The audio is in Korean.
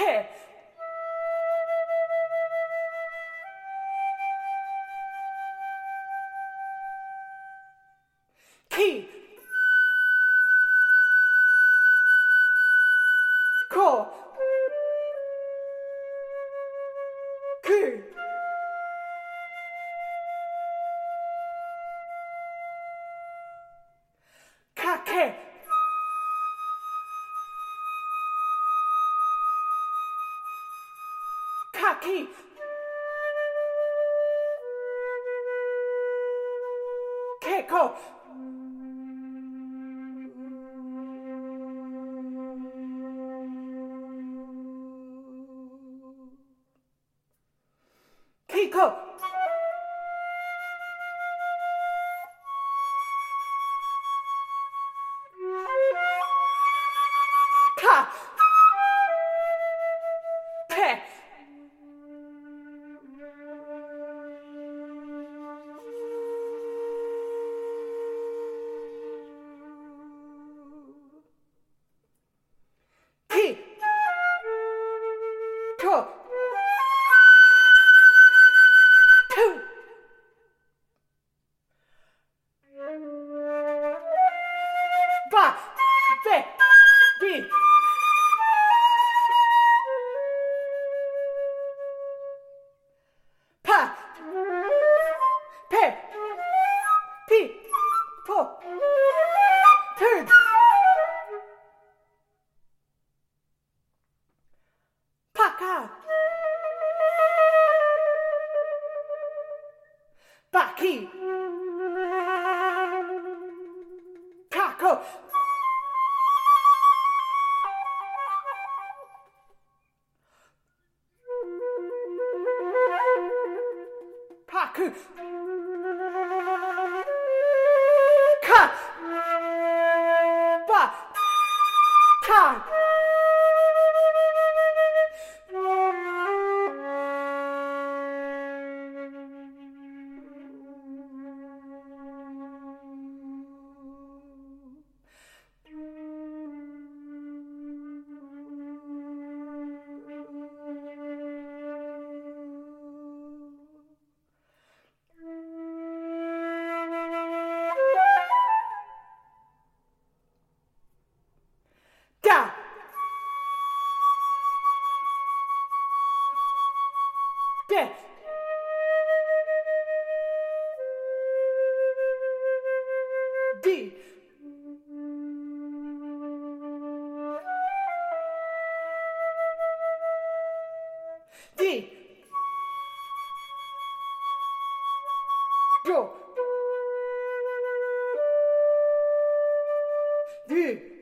어떻게 키 코, 그, 카케. kick off Aqui! Caco! Paco! Ti. Jo. Ti.